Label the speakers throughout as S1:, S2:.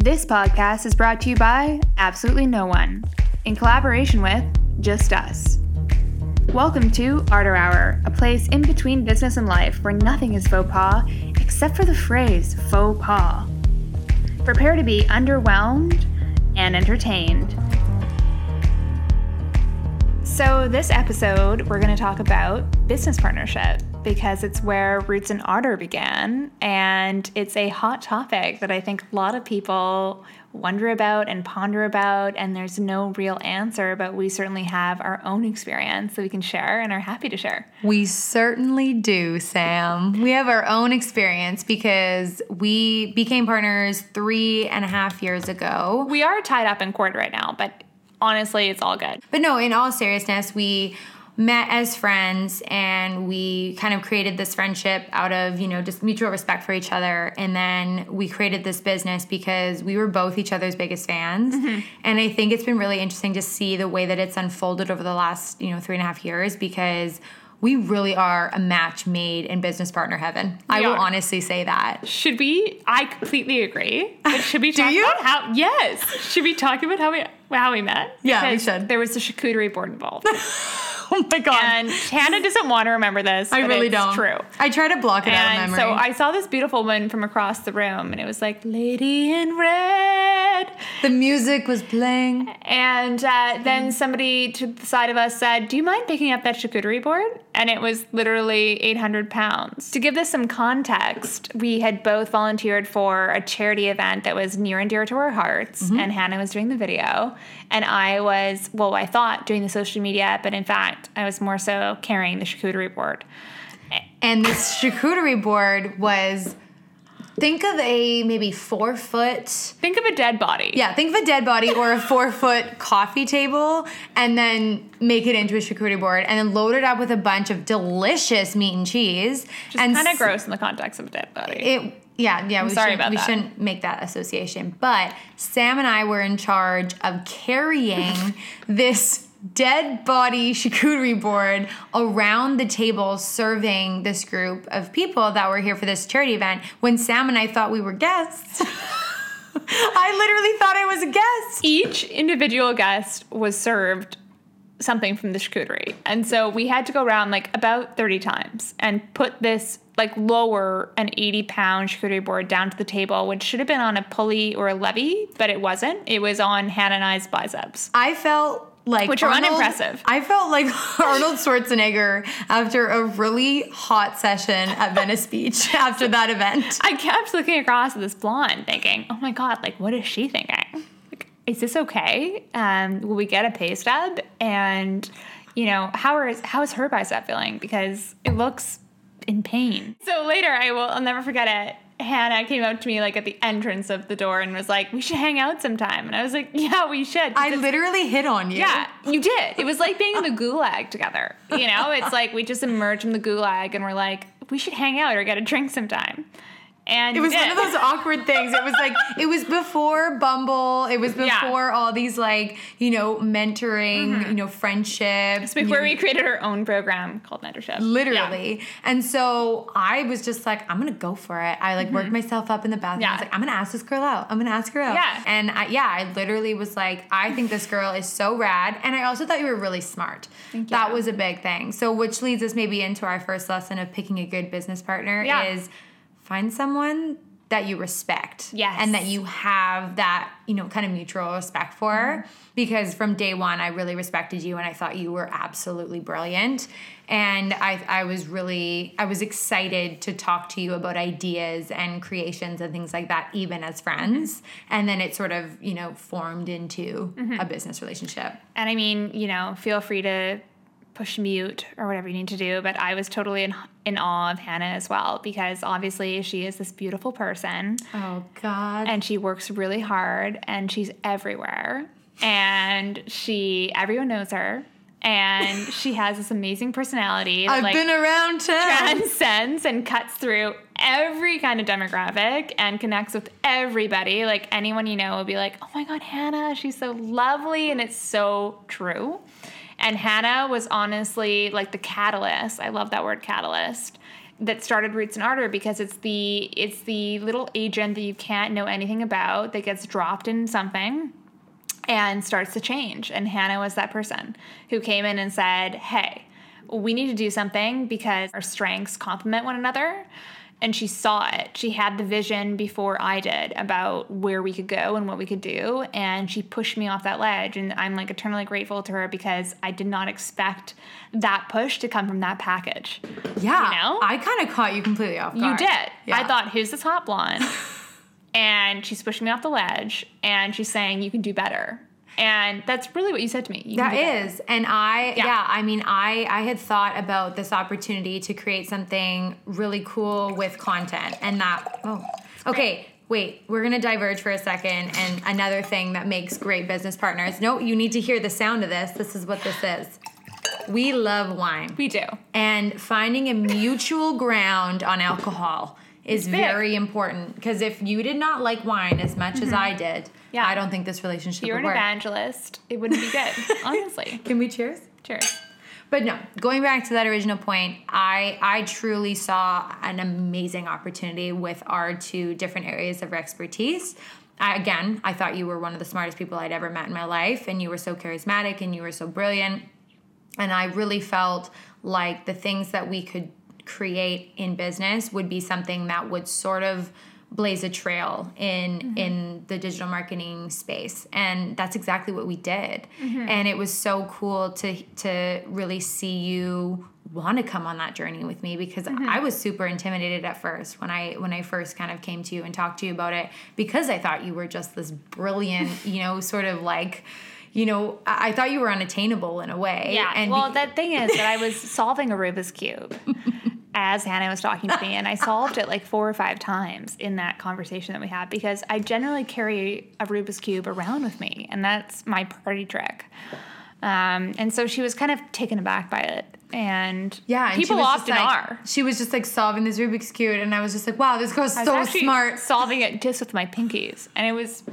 S1: This podcast is brought to you by absolutely no one, in collaboration with just us. Welcome to Ardor Hour, a place in between business and life where nothing is faux pas except for the phrase faux pas. Prepare to be underwhelmed and entertained. So, this episode, we're going to talk about business partnership because it's where Roots and Ardor began. And it's a hot topic that I think a lot of people wonder about and ponder about. And there's no real answer, but we certainly have our own experience that we can share and are happy to share.
S2: We certainly do, Sam. We have our own experience because we became partners three and a half years ago.
S1: We are tied up in court right now, but honestly, it's all good.
S2: But no, in all seriousness, we met as friends and we kind of created this friendship out of you know just mutual respect for each other and then we created this business because we were both each other's biggest fans mm-hmm. and i think it's been really interesting to see the way that it's unfolded over the last you know three and a half years because we really are a match made in business partner heaven. We I will are. honestly say that.
S1: Should we? I completely agree. But should we talk about how? Yes. Should we talk about how we how we met?
S2: Yeah, we should.
S1: There was a charcuterie board involved.
S2: oh my god!
S1: And Hannah doesn't want to remember this. I really don't. True.
S2: I try to block it and out of memory.
S1: So I saw this beautiful woman from across the room, and it was like Lady in Red.
S2: The music was playing,
S1: and uh, then somebody to the side of us said, "Do you mind picking up that charcuterie board?" And it was literally 800 pounds. To give this some context, we had both volunteered for a charity event that was near and dear to our hearts, mm-hmm. and Hannah was doing the video, and I was well, I thought doing the social media, but in fact I was more so carrying the charcuterie board.
S2: And this charcuterie board was think of a maybe four foot
S1: think of a dead body
S2: yeah think of a dead body or a four foot coffee table and then make it into a charcuterie board and then load it up with a bunch of delicious meat and cheese
S1: Just and kind of gross in the context of a dead body
S2: it yeah yeah
S1: I'm
S2: we
S1: sorry about
S2: we
S1: that.
S2: shouldn't make that association but sam and i were in charge of carrying this dead body charcuterie board around the table serving this group of people that were here for this charity event when Sam and I thought we were guests. I literally thought I was a guest.
S1: Each individual guest was served something from the charcuterie. And so we had to go around like about 30 times and put this like lower an 80 pound charcuterie board down to the table, which should have been on a pulley or a levy, but it wasn't. It was on Hannah and I's biceps.
S2: I felt like
S1: which are Arnold, unimpressive.
S2: I felt like Arnold Schwarzenegger after a really hot session at Venice Beach after that event.
S1: I kept looking across at this blonde, thinking, "Oh my god, like what is she thinking? Like, is this okay? Um, will we get a pay stub? And you know, how is how is her bicep feeling? Because it looks in pain. So later, I will. I'll never forget it Hannah came up to me like at the entrance of the door and was like, "We should hang out sometime." And I was like, "Yeah, we should."
S2: I literally hit on you.
S1: Yeah, you did. It was like being in the gulag together. You know, it's like we just emerged from the gulag and we're like, "We should hang out or get a drink sometime." And
S2: it was one of those awkward things. It was like it was before Bumble. It was before yeah. all these like you know mentoring, mm-hmm. you know friendships.
S1: It's before we created our own program called Mentorship.
S2: Literally, yeah. and so I was just like, I'm gonna go for it. I like mm-hmm. worked myself up in the bathroom. Yeah. I was like, I'm gonna ask this girl out. I'm gonna ask her out.
S1: Yeah,
S2: and I, yeah, I literally was like, I think this girl is so rad, and I also thought you were really smart.
S1: Thank
S2: you. That was a big thing. So which leads us maybe into our first lesson of picking a good business partner
S1: yeah.
S2: is find someone that you respect.
S1: Yes.
S2: And that you have that, you know, kind of mutual respect for. Mm-hmm. Because from day one, I really respected you and I thought you were absolutely brilliant. And I, I was really, I was excited to talk to you about ideas and creations and things like that, even as friends. Mm-hmm. And then it sort of, you know, formed into mm-hmm. a business relationship.
S1: And I mean, you know, feel free to push mute or whatever you need to do. But I was totally in, in awe of Hannah as well because obviously she is this beautiful person.
S2: Oh, God.
S1: And she works really hard and she's everywhere. And she, everyone knows her. And she has this amazing personality.
S2: That, I've like, been around town.
S1: Transcends and cuts through every kind of demographic and connects with everybody. Like anyone you know will be like, oh my God, Hannah, she's so lovely. And it's so true. And Hannah was honestly like the catalyst. I love that word catalyst that started Roots and Ardor because it's the it's the little agent that you can't know anything about that gets dropped in something and starts to change. And Hannah was that person who came in and said, "Hey, we need to do something because our strengths complement one another." And she saw it. She had the vision before I did about where we could go and what we could do. And she pushed me off that ledge. And I'm like eternally grateful to her because I did not expect that push to come from that package.
S2: Yeah.
S1: You know?
S2: I kind of caught you completely off guard.
S1: You did.
S2: Yeah.
S1: I thought, who's this hot blonde? and she's pushing me off the ledge and she's saying, you can do better. And that's really what you said to me. You
S2: That is, and I yeah.
S1: Yeah.
S2: I mean I I had thought about this opportunity to create something really cool with content, and that oh okay. Wait, we're gonna diverge for a second, and another thing that makes great business partners. No, you need to hear the sound of this. This is what this is. We love wine,
S1: We do.
S2: and finding a mutual ground on alcohol is very important. Because if you did not like wine as much as I did,
S1: Mm-hmm. Yeah.
S2: I don't think this relationship
S1: You're an
S2: work.
S1: evangelist. It wouldn't be good, honestly.
S2: Can we cheers?
S1: Cheers.
S2: But no, going back to that original point, I I truly saw an amazing opportunity with our two different areas of expertise. I, again, I thought you were one of the smartest people I'd ever met in my life, and you were so charismatic and you were so brilliant. And I really felt like the things that we could create in business would be something that would sort of blaze a trail in mm-hmm. in the digital marketing space. And that's exactly what we did. Mm-hmm. And it was so cool to to really see you want to come on that journey with me because mm-hmm. I was super intimidated at first when I when I first kind of came to you and talked to you about it because I thought you were just this brilliant you know sort of like you know I, I thought you were unattainable in a way.
S1: Yeah.
S2: and
S1: well,
S2: be-
S1: that thing is that I was solving a Rubik's cube as Hannah was talking to me, and I solved it like four or five times in that conversation that we had because I generally carry a Rubik's cube around with me, and that's my party trick. Um, and so she was kind of taken aback by it, and
S2: Yeah, and
S1: people often
S2: like-
S1: are.
S2: She was just like solving this Rubik's cube, and I was just like, "Wow, this girl's so smart."
S1: solving it just with my pinkies, and it was.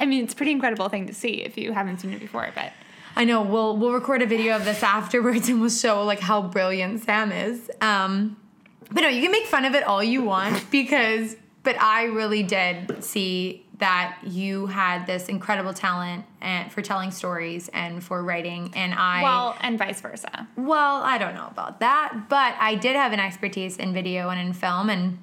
S1: I mean, it's a pretty incredible thing to see if you haven't seen it before, but
S2: I know. We'll we'll record a video of this afterwards, and we'll show like how brilliant Sam is. Um, but no, you can make fun of it all you want because, but I really did see that you had this incredible talent and for telling stories and for writing, and I
S1: well, and vice versa.
S2: Well, I don't know about that, but I did have an expertise in video and in film, and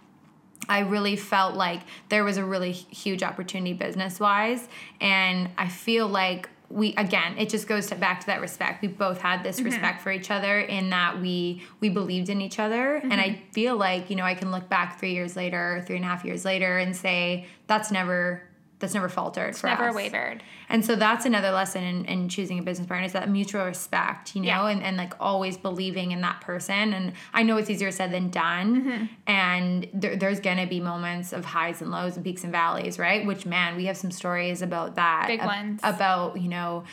S2: I really felt like there was a really huge opportunity business wise. And I feel like we again it just goes to, back to that respect. We both had this mm-hmm. respect for each other in that we we believed in each other. And i mm-hmm. feel like you know i can look back three years later three and a half years later and say that's never that's never faltered for
S1: Never
S2: us.
S1: wavered.
S2: And so that's another lesson in, in choosing a business partner is that mutual respect, you know,
S1: Yeah.
S2: and, and like always believing in that person. And I know it's easier said than done.
S1: Mm-hmm.
S2: And there, there's going to be moments of highs and lows and peaks and valleys, right? Which, man, we have some stories about that.
S1: Big
S2: ab-
S1: ones.
S2: About, you know,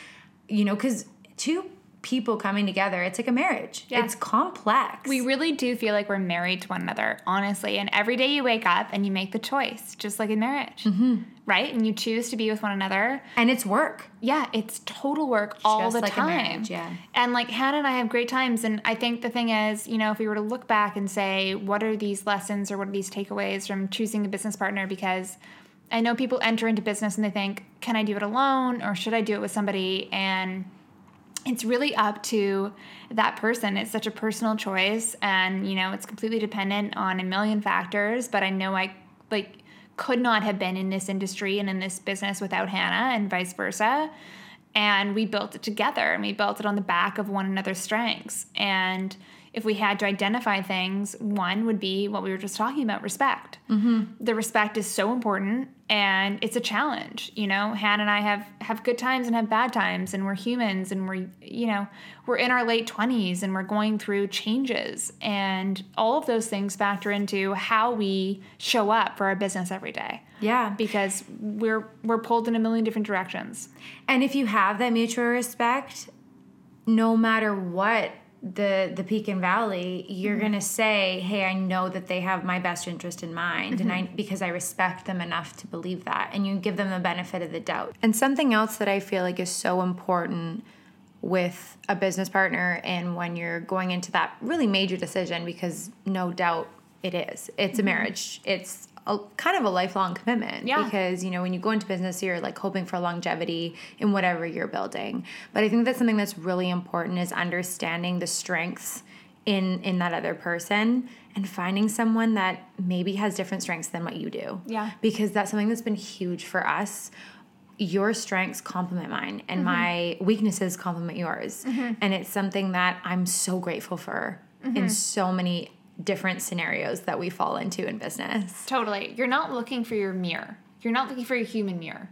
S2: you know, because two people coming together, it's like a marriage.
S1: Yeah.
S2: It's complex.
S1: We really do feel like we're married to one another, honestly. And every day you wake up and you make the choice, just like in marriage,
S2: Mm-hmm.
S1: right? And you choose to be with one another.
S2: and it's work.
S1: Yeah, it's total work all the
S2: like a
S1: time.
S2: marriage, yeah.
S1: And like Hannah and I have great times. And I think the thing is, you know, if we were to look back and say, what are these lessons or what are these takeaways from choosing a business partner? Because I know people enter into business and they think, can I do it alone or should I do it with somebody? And it's really up to that person. It's such a personal choice and you know, it's completely dependent on a million factors, but I know I like could not have been in this industry and in this business without Hannah and vice versa. And we built it together and we built it on the back of one another's strengths. And if we had to identify things, one would be what we were just talking about respect. Mm-hmm. The respect is so important and it's a challenge. You know, Han and I have, have good times and have bad times, and we're humans and we're, you know, we're in our late 20s and we're going through changes. And all of those things factor into how we show up for our business every day
S2: Yeah.
S1: because we're we're pulled in a million different directions.
S2: And if you have that mutual respect, no matter what the the peak and valley, you're
S1: Mm-hmm.
S2: gonna say, "Hey, I know that they have my best interest in mind, and I
S1: Mm-hmm.
S2: because I respect them enough to believe that." And you give them the benefit of the doubt. And something else that I feel like is so important with a business partner and when you're going into that really major decision because no doubt it is. It's a mm-hmm. marriage. It's a, kind of a lifelong commitment
S1: Yeah.
S2: because you know when you go into business you're like hoping for longevity in whatever you're building but i think that's something that's really important is understanding the strengths in in that other person and finding someone that maybe has different strengths than what you do
S1: Yeah.
S2: because that's something that's been huge for us your strengths complement mine and mm-hmm. my weaknesses complement yours mm-hmm. and it's something that i'm so grateful for in so many different scenarios that we fall into in business
S1: Totally. You're not looking for your mirror. You're not looking for your human mirror.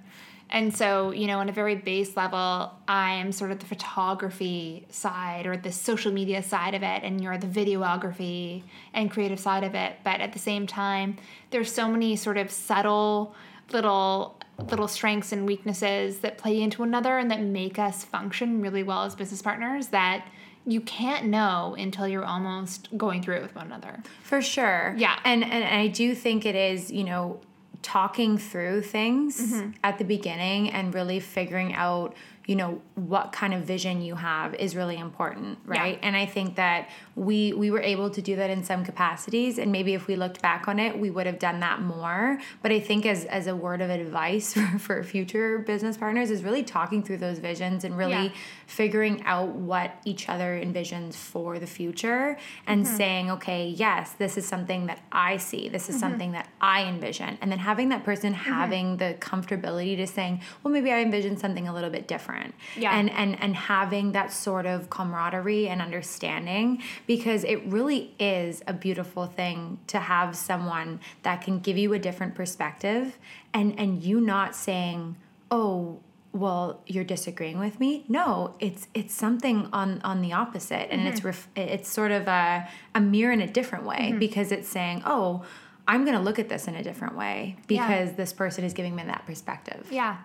S1: And so, you know, on a very base level, I am sort of the photography side or the social media side of it, and you're the videography and creative side of it. But at the same time, there's so many sort of subtle little little strengths and weaknesses that play into another and that make us function really well as business partners that you can't know until you're almost going through it with one another.
S2: For sure.
S1: Yeah.
S2: And and I do think it is, you know, talking through things
S1: Mm-hmm.
S2: at the beginning and really figuring out, you know, what kind of vision you have is really important, right? And I think that we we were able to do that in some capacities and maybe if we looked back on it, we would have done that more. But I think as as a word of advice for, for future business partners is really talking through those visions and really
S1: Yeah.
S2: figuring out what each other envisions for the future and
S1: Mm-hmm.
S2: saying, okay, yes, this is something that I see, this is
S1: Mm-hmm.
S2: something that I envision. And then having that person having the comfortability to saying, well, maybe I envision something a little bit different.
S1: Yeah.
S2: And and and having that sort of camaraderie and understanding because it really is a beautiful thing to have someone that can give you a different perspective and and you not saying, "Oh, well you're disagreeing with me. No it's it's something on on the opposite. And it's mm-hmm. ref, it's sort of a a mirror in a different way mm-hmm. because it's saying oh i'm going to look at this in a different way because this person is giving me that perspective.
S1: Yeah.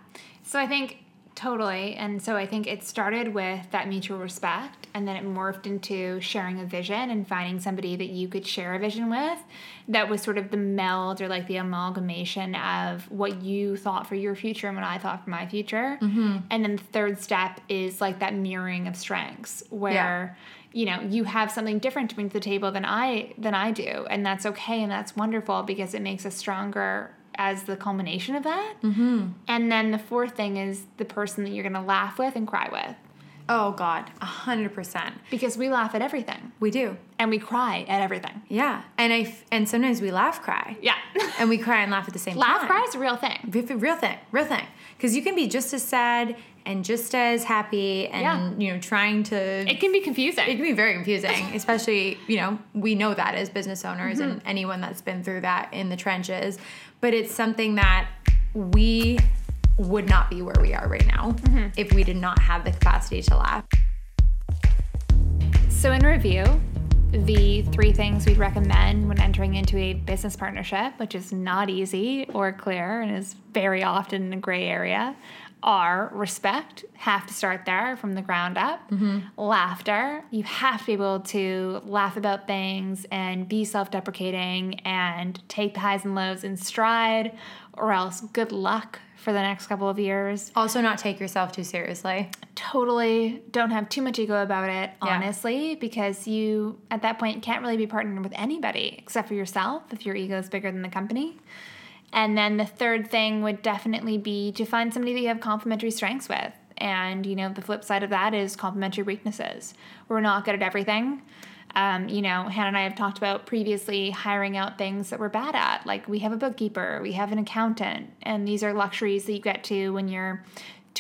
S1: So I think totally. And so I think it started with that mutual respect and then it morphed into sharing a vision and finding somebody that you could share a vision with that was sort of the meld or like the amalgamation of what you thought for your future and what I thought for my future. Mm-hmm. And then the third step is like that mirroring of strengths where you know you have something different to bring to the table than I than I do and that's okay and that's wonderful because it makes us stronger as the culmination of that. Mm-hmm. And then the fourth thing is the person that you're going to laugh with and cry with
S2: oh god a 100%
S1: because we laugh at everything
S2: we do
S1: and we cry at everything.
S2: yeah and i f- and sometimes we laugh cry
S1: Yeah.
S2: and we cry and laugh at the same
S1: laugh
S2: time Laugh,
S1: cry is a real thing.
S2: Real thing, real thing. Because you can be just as sad and just as happy, and
S1: Yeah.
S2: you know, trying to
S1: It can be confusing.
S2: it can be very confusing, especially, you know, we know that as business owners
S1: Mm-hmm.
S2: and anyone that's been through that in the trenches. But it's something that we would not be where we are right now
S1: Mm-hmm.
S2: if we did not have the capacity to laugh.
S1: So, in review, the three things we'd recommend when entering into a business partnership, which is not easy or clear and is very often a gray area, are respect, have to start there from the ground up. Mm-hmm. Laughter, you have to be able to laugh about things and be self deprecating and take the highs and lows in stride, or else good luck for the next couple of years
S2: Also, not take yourself too seriously.
S1: totally don't have too much ego about it,
S2: Yeah.
S1: honestly, because you at that point can't really be partnered with anybody except for yourself if your ego is bigger than the company. And then the third thing would definitely be to find somebody that you have complementary strengths with. And, you know, the flip side of that is complementary weaknesses. We're not good at everything. Um, you know, Hannah and I have talked about previously hiring out things that we're bad at. Like we have a bookkeeper, we have an accountant, and these are luxuries that you get to when you're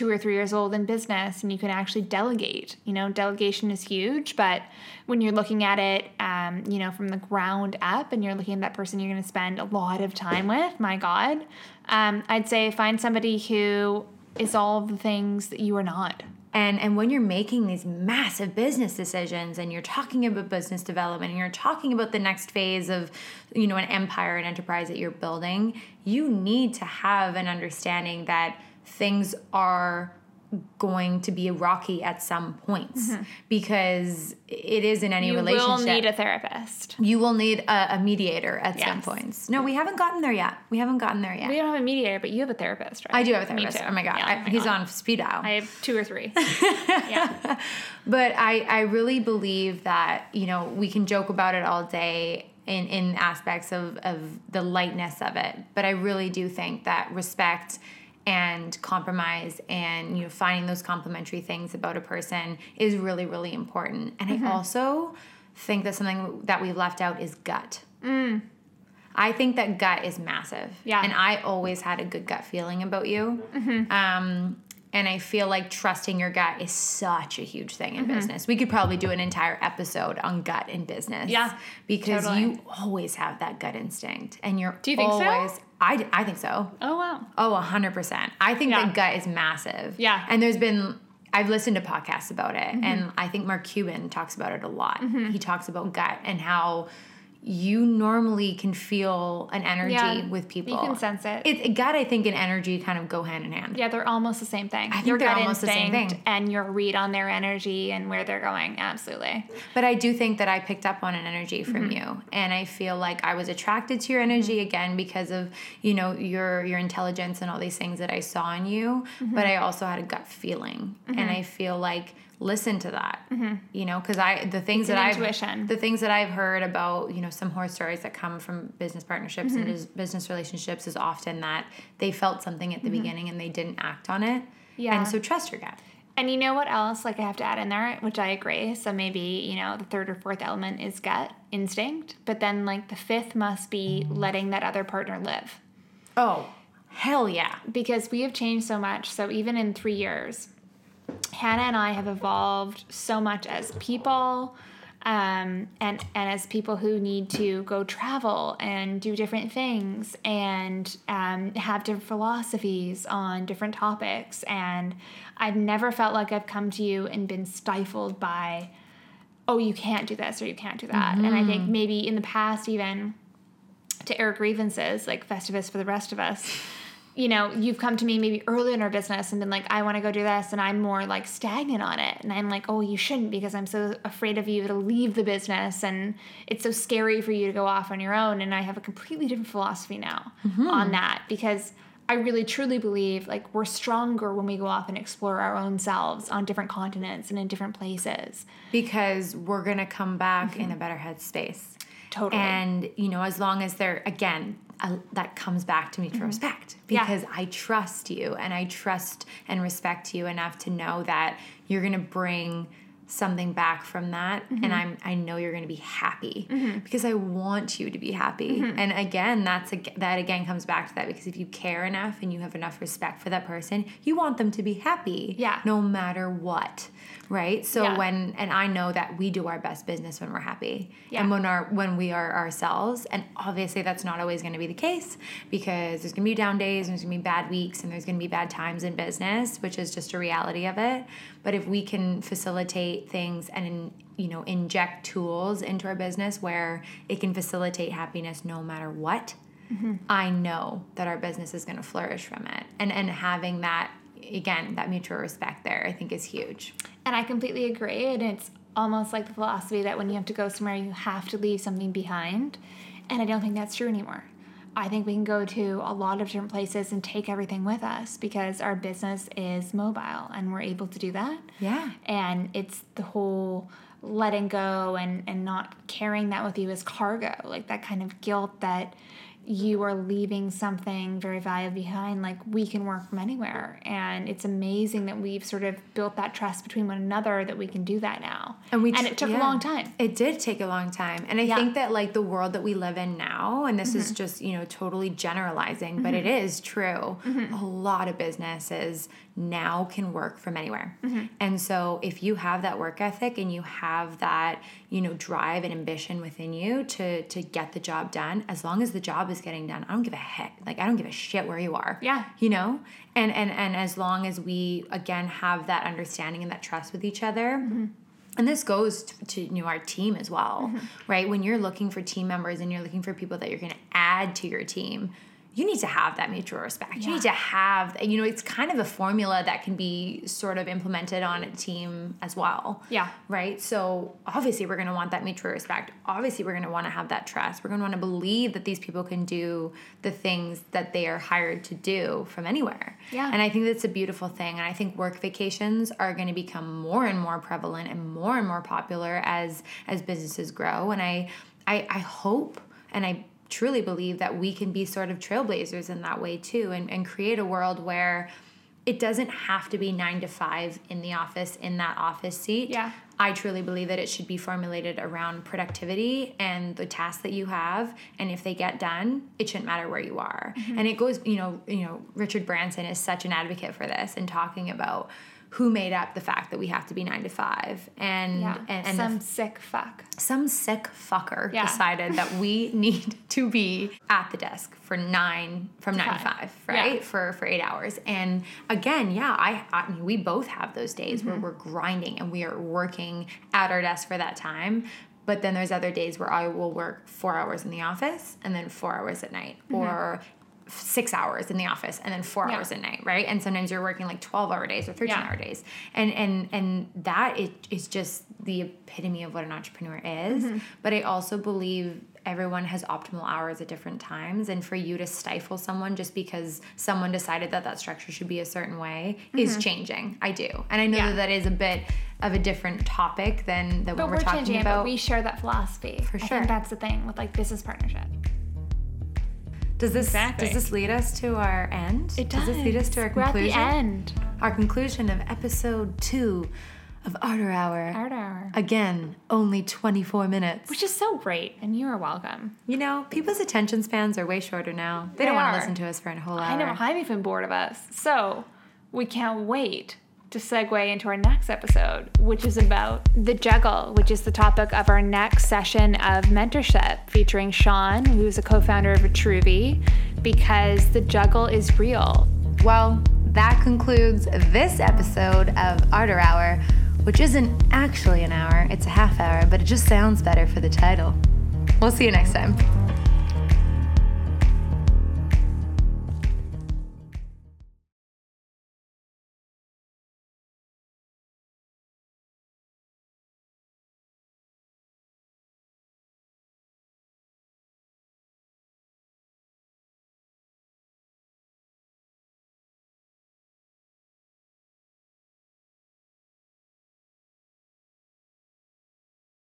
S1: two or three years old in business and you can actually delegate. You know, delegation is huge, but when you're looking at it, um, you know, from the ground up and you're looking at that person you're going to spend a lot of time with, my God, um, I'd say find somebody who is all the things that you are not.
S2: And and when you're making these massive business decisions and you're talking about business development and you're talking about the next phase of you know an empire and enterprise that you're building, you need to have an understanding that things are going to be rocky at some points because it is in any
S1: Mm-hmm. You will need a therapist.
S2: you will need a, a mediator at some points. No, we haven't gotten there yet. We haven't gotten there yet.
S1: We don't have a mediator, but you have a therapist, right?
S2: I do have a therapist. Oh my god,
S1: Yeah,
S2: I, he's
S1: God.
S2: on speed dial.
S1: I have two or three. yeah.
S2: But I, I really believe that, you know, we can joke about it all day in in aspects of of the lightness of it. But I really do think that respect and compromise and you know finding those complementary things about a person is really really important. And
S1: Mm-hmm.
S2: I also think that something that we've left out is gut.
S1: Mm.
S2: I think that gut is massive.
S1: Yeah.
S2: And I always had a good gut feeling about you.
S1: Mm-hmm.
S2: Um, and I feel like trusting your gut is such a huge thing
S1: Mm-hmm.
S2: in business. We could probably do an entire episode on gut in business.
S1: Yeah,
S2: Because
S1: totally.
S2: you always have that gut instinct. And you're
S1: Do you think so?
S2: always, I think so.
S1: Oh wow.
S2: Oh, 100%. I think
S1: Yeah.
S2: that gut is massive.
S1: Yeah.
S2: And there's been, I've listened to podcasts about it,
S1: Mm-hmm.
S2: and I think Mark Cuban talks about it a lot. He talks about gut and how you normally can feel an energy
S1: Yeah.
S2: with people.
S1: You can sense it.
S2: It, gut, I think, and energy kind of go hand in hand.
S1: Yeah, they're almost the same thing.
S2: I think
S1: your
S2: they're almost the same thing.
S1: and your read on their energy and where they're going. Absolutely.
S2: But I do think that I picked up on an energy from
S1: Mm-hmm.
S2: you, and I feel like I was attracted to your energy again because of you know your your intelligence and all these things that I saw in you.
S1: Mm-hmm.
S2: But I also had a gut feeling, and I feel like listen to that, you know, because I the things
S1: Mm-hmm.
S2: That I've
S1: intuition.
S2: the things that I've heard about you know some horror stories that come from business partnerships
S1: Mm-hmm.
S2: and business relationships is often that they felt something at the beginning and they didn't act on it.
S1: Mm-hmm. Yeah.
S2: and so trust your gut.
S1: And you know what else? Like I have to add in there, which I agree. So maybe you know the third or fourth element is gut instinct, but then like the fifth must be letting that other partner live.
S2: Oh, hell yeah.
S1: because we have changed so much. So even in three years, Hannah and I have evolved so much as people, um, and and as people who need to go travel and do different things and um, have different philosophies on different topics. And I've never felt like I've come to you and been stifled by, oh, you can't do this or you can't do that. And I think maybe in the past even to air grievances like Festivus for the rest of us. You know, you've come to me maybe early in our business and been like, I want to go do this, and I'm more like stagnant on it. And I'm like, oh, you shouldn't because I'm so afraid of you to leave the business, and it's so scary for you to go off on your own. And I have a completely different philosophy now on that because I really truly believe like we're stronger when we go off and explore our own selves on different continents and in different places.
S2: because we're gonna come back in a better headspace.
S1: Mm-hmm. Totally.
S2: And you know, as long as they're again, uh, that comes back to mutual respect
S1: Mm-hmm. Yeah.
S2: because I trust you and I trust and respect you enough to know that you're gonna bring something back from that
S1: Mm-hmm.
S2: and I'm I know you're going to be happy because I want you to be happy.
S1: Mm-hmm.
S2: And again, that's a, that again comes back to that because if you care enough and you have enough respect for that person, you want them to be happy
S1: Yeah.
S2: no matter what. Right? So
S1: Yeah.
S2: when and I know that we do our best business when we're happy
S1: Yeah.
S2: and when our when we are ourselves and obviously that's not always going to be the case because there's going to be down days and there's going to be bad weeks and there's going to be bad times in business which is just a reality of it but if we can facilitate things and you know inject tools into our business where it can facilitate happiness no matter what mm-hmm. I know that our business is going to flourish from it and and having that again that mutual respect there I think is huge
S1: And I completely agree. And it's almost like the philosophy that when you have to go somewhere, you have to leave something behind. And I don't think that's true anymore. I think we can go to a lot of different places and take everything with us because our business is mobile and we're able to do that.
S2: Yeah.
S1: And it's the whole letting go and, and not carrying that with you as cargo, like that kind of guilt that you are leaving something very valuable behind. Like we can work from anywhere. And it's amazing that we've sort of built that trust between one another that we can do that now.
S2: And we
S1: and it took
S2: yeah.
S1: a long time.
S2: It did take a long time. And I
S1: Yeah. Mm-hmm.
S2: think that like the world that we live in now, and this is just, you know, totally generalizing, but it is true.
S1: Mm-hmm.
S2: A lot of businesses now can work from anywhere.
S1: Mm-hmm.
S2: And so if you have that work ethic and you have that, you know, drive and ambition within you to to get the job done, as long as the job is getting done, I don't give a heck. Like I don't give a shit where you are.
S1: Yeah.
S2: You know? And and and as long as we again have that understanding and that trust with each other,
S1: Mm-hmm.
S2: and this goes to, to you know our team as well right when you're looking for team members and you're looking for people that you're going to add to your team you need to have that mutual respect you need to have you know it's kind of a formula that can be sort of implemented on a team as well
S1: Yeah.
S2: right so obviously we're going to want that mutual respect obviously we're going to want to have that trust we're going to want to believe that these people can do the things that they are hired to do from anywhere
S1: Yeah.
S2: and I think that's a beautiful thing. And I think work vacations are going to become more and more prevalent and more and more popular as as businesses grow. And I I, I hope and I truly believe that we can be sort of trailblazers in that way too and, and create a world where it doesn't have to be nine to five in the office in that office seat.
S1: Yeah.
S2: I truly believe that it should be formulated around productivity and the tasks that you have, and if they get done, it shouldn't matter where you are.
S1: Mm-hmm.
S2: And it goes, you know, you know, Richard Branson is such an advocate for this and talking about who made up the fact that we have to be nine to five, and
S1: Yeah.
S2: and,
S1: Some sick fuck.
S2: some sick fucker
S1: Yeah.
S2: decided that we need to be at the desk for nine from nine to
S1: Five.
S2: five, right?
S1: Yeah.
S2: For for eight hours. And again, yeah, I, I mean, we both have those days
S1: Mm-hmm.
S2: where we're grinding and we are working at our desk for that time. But then there's other days where I will work four hours in the office and then four hours at night, or six hours in the office and then four
S1: Mm-hmm. Yeah.
S2: hours at night, right? And sometimes you're working like 12 hour days or 13
S1: Yeah.
S2: hour days. And and and that is, is just the epitome of what an entrepreneur is.
S1: Mm-hmm.
S2: But I also believe everyone has optimal hours at different times and for you to stifle someone just because someone decided that that structure should be a certain way is changing. I do. And I know
S1: Mm-hmm. Yeah.
S2: that that is a bit of a different topic than, than
S1: But
S2: what
S1: we're,
S2: we're, talking
S1: changing it,
S2: about.
S1: but we share that philosophy.
S2: For
S1: I
S2: sure.
S1: think that's the thing with like business partnership.
S2: Does this
S1: Exactly.
S2: does this lead us to our end?
S1: It does.
S2: Does this lead us to our
S1: We're
S2: conclusion?
S1: at the end.
S2: Our conclusion of episode two of Ardor Hour.
S1: Art hour.
S2: Again, only 24 minutes.
S1: Which is so great, and you are welcome.
S2: You know, people's attention spans are way shorter now. They,
S1: They
S2: don't want to listen to us for a whole hour.
S1: I know I'm even bored of us. So we can't wait to segue into our next episode, which is about the juggle, which is the topic of our next session of mentorship featuring Sean, who's a co-founder of Vitruvi, because the juggle is real.
S2: Well, that concludes this episode of Ardor Hour, which isn't actually an hour, it's a half hour, but it just sounds better for the title. We'll see you next time.